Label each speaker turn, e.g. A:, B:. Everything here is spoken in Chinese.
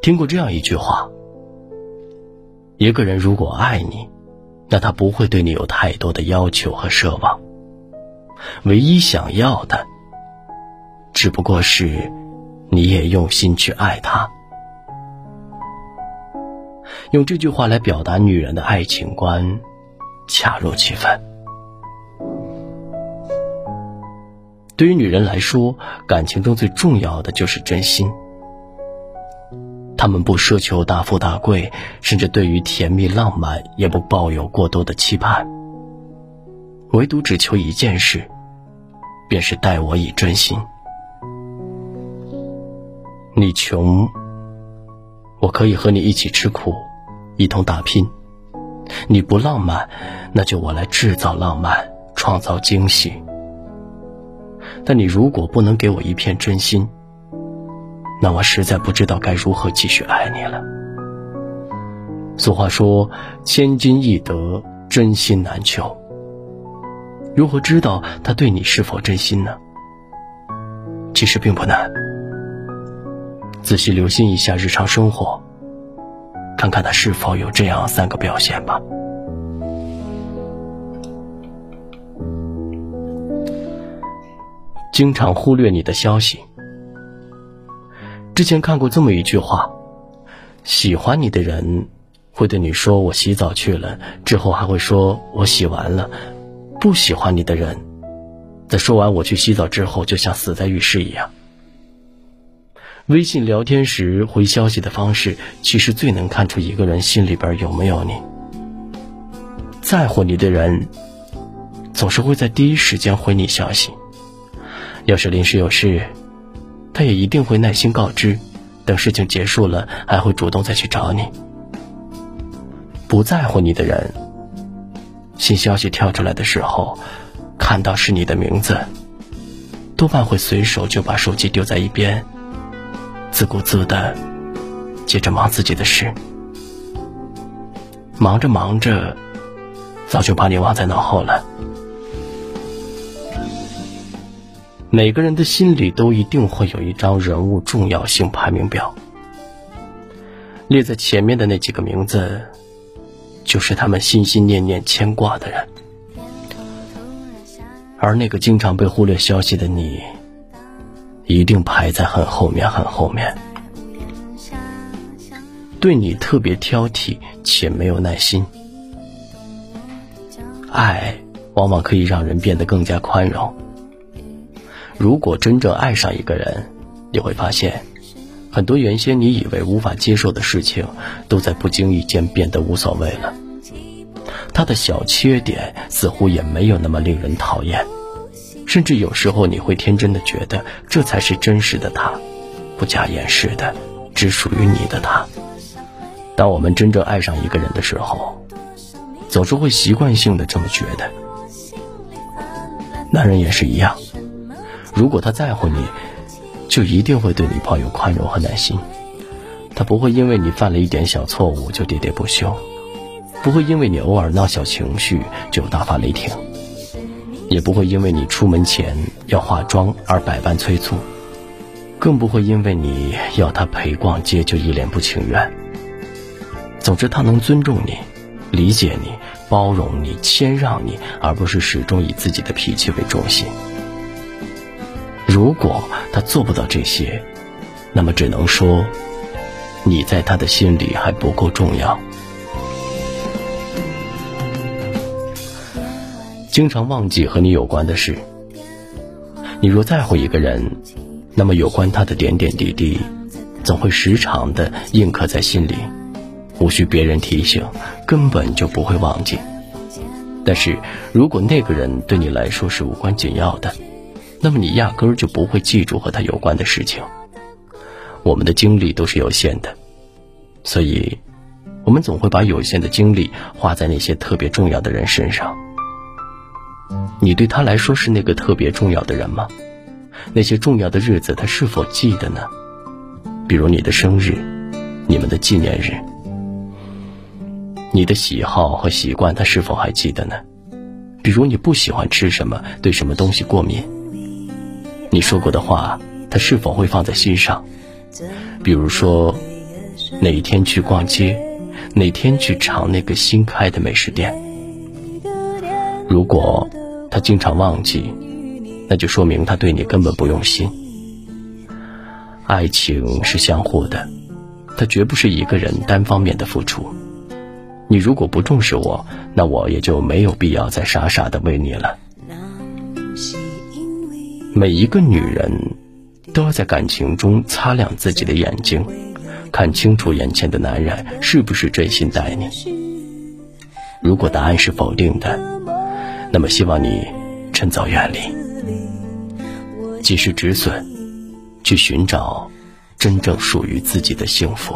A: 听过这样一句话：一个人如果爱你，那他不会对你有太多的要求和奢望，唯一想要的，只不过是你也用心去爱他。用这句话来表达女人的爱情观，恰如其分。对于女人来说，感情中最重要的就是真心。他们不奢求大富大贵，甚至对于甜蜜浪漫也不抱有过多的期盼，唯独只求一件事，便是待我以真心。你穷，我可以和你一起吃苦，一同打拼；你不浪漫，那就我来制造浪漫，创造惊喜。但你如果不能给我一片真心，那我实在不知道该如何继续爱你了。俗话说：“千金易得，真心难求。”如何知道他对你是否真心呢？其实并不难，仔细留心一下日常生活，看看他是否有这样三个表现吧。经常忽略你的消息。之前看过这么一句话：喜欢你的人会对你说“我洗澡去了”，之后还会说“我洗完了”；不喜欢你的人，在说完“我去洗澡”之后，就像死在浴室一样。微信聊天时回消息的方式，其实最能看出一个人心里边有没有你。在乎你的人，总是会在第一时间回你消息。要是临时有事，他也一定会耐心告知，等事情结束了，还会主动再去找你。不在乎你的人，新消息跳出来的时候，看到是你的名字，多半会随手就把手机丢在一边，自顾自的接着忙自己的事，忙着忙着，早就把你忘在脑后了。每个人的心里都一定会有一张人物重要性排名表，列在前面的那几个名字，就是他们心心念念牵挂的人，而那个经常被忽略消息的你，一定排在很后面很后面。对你特别挑剔且没有耐心，爱往往可以让人变得更加宽容。如果真正爱上一个人，你会发现，很多原先你以为无法接受的事情，都在不经意间变得无所谓了。他的小缺点似乎也没有那么令人讨厌，甚至有时候你会天真的觉得，这才是真实的他，不加掩饰的，只属于你的他。当我们真正爱上一个人的时候，总是会习惯性的这么觉得。男人也是一样。如果他在乎你，就一定会对你抱有宽容和耐心。他不会因为你犯了一点小错误就喋喋不休，不会因为你偶尔闹小情绪就大发雷霆，也不会因为你出门前要化妆而百般催促，更不会因为你要他陪逛街就一脸不情愿。总之，他能尊重你、理解你、包容你、谦让你，而不是始终以自己的脾气为中心。如果他做不到这些，那么只能说，你在他的心里还不够重要。经常忘记和你有关的事。你若在乎一个人，那么有关他的点点滴滴，总会时常的印刻在心里，无需别人提醒，根本就不会忘记。但是如果那个人对你来说是无关紧要的，那么你压根儿就不会记住和他有关的事情。我们的精力都是有限的，所以，我们总会把有限的精力花在那些特别重要的人身上。你对他来说是那个特别重要的人吗？那些重要的日子他是否记得呢？比如你的生日，你们的纪念日，你的喜好和习惯他是否还记得呢？比如你不喜欢吃什么，对什么东西过敏。你说过的话，他是否会放在心上？比如说，哪天去逛街，哪天去尝那个新开的美食店。如果他经常忘记，那就说明他对你根本不用心。爱情是相互的，他绝不是一个人单方面的付出。你如果不重视我，那我也就没有必要再傻傻的为你了。每一个女人，都要在感情中擦亮自己的眼睛，看清楚眼前的男人是不是真心待你。如果答案是否定的，那么希望你趁早远离，及时止损，去寻找真正属于自己的幸福。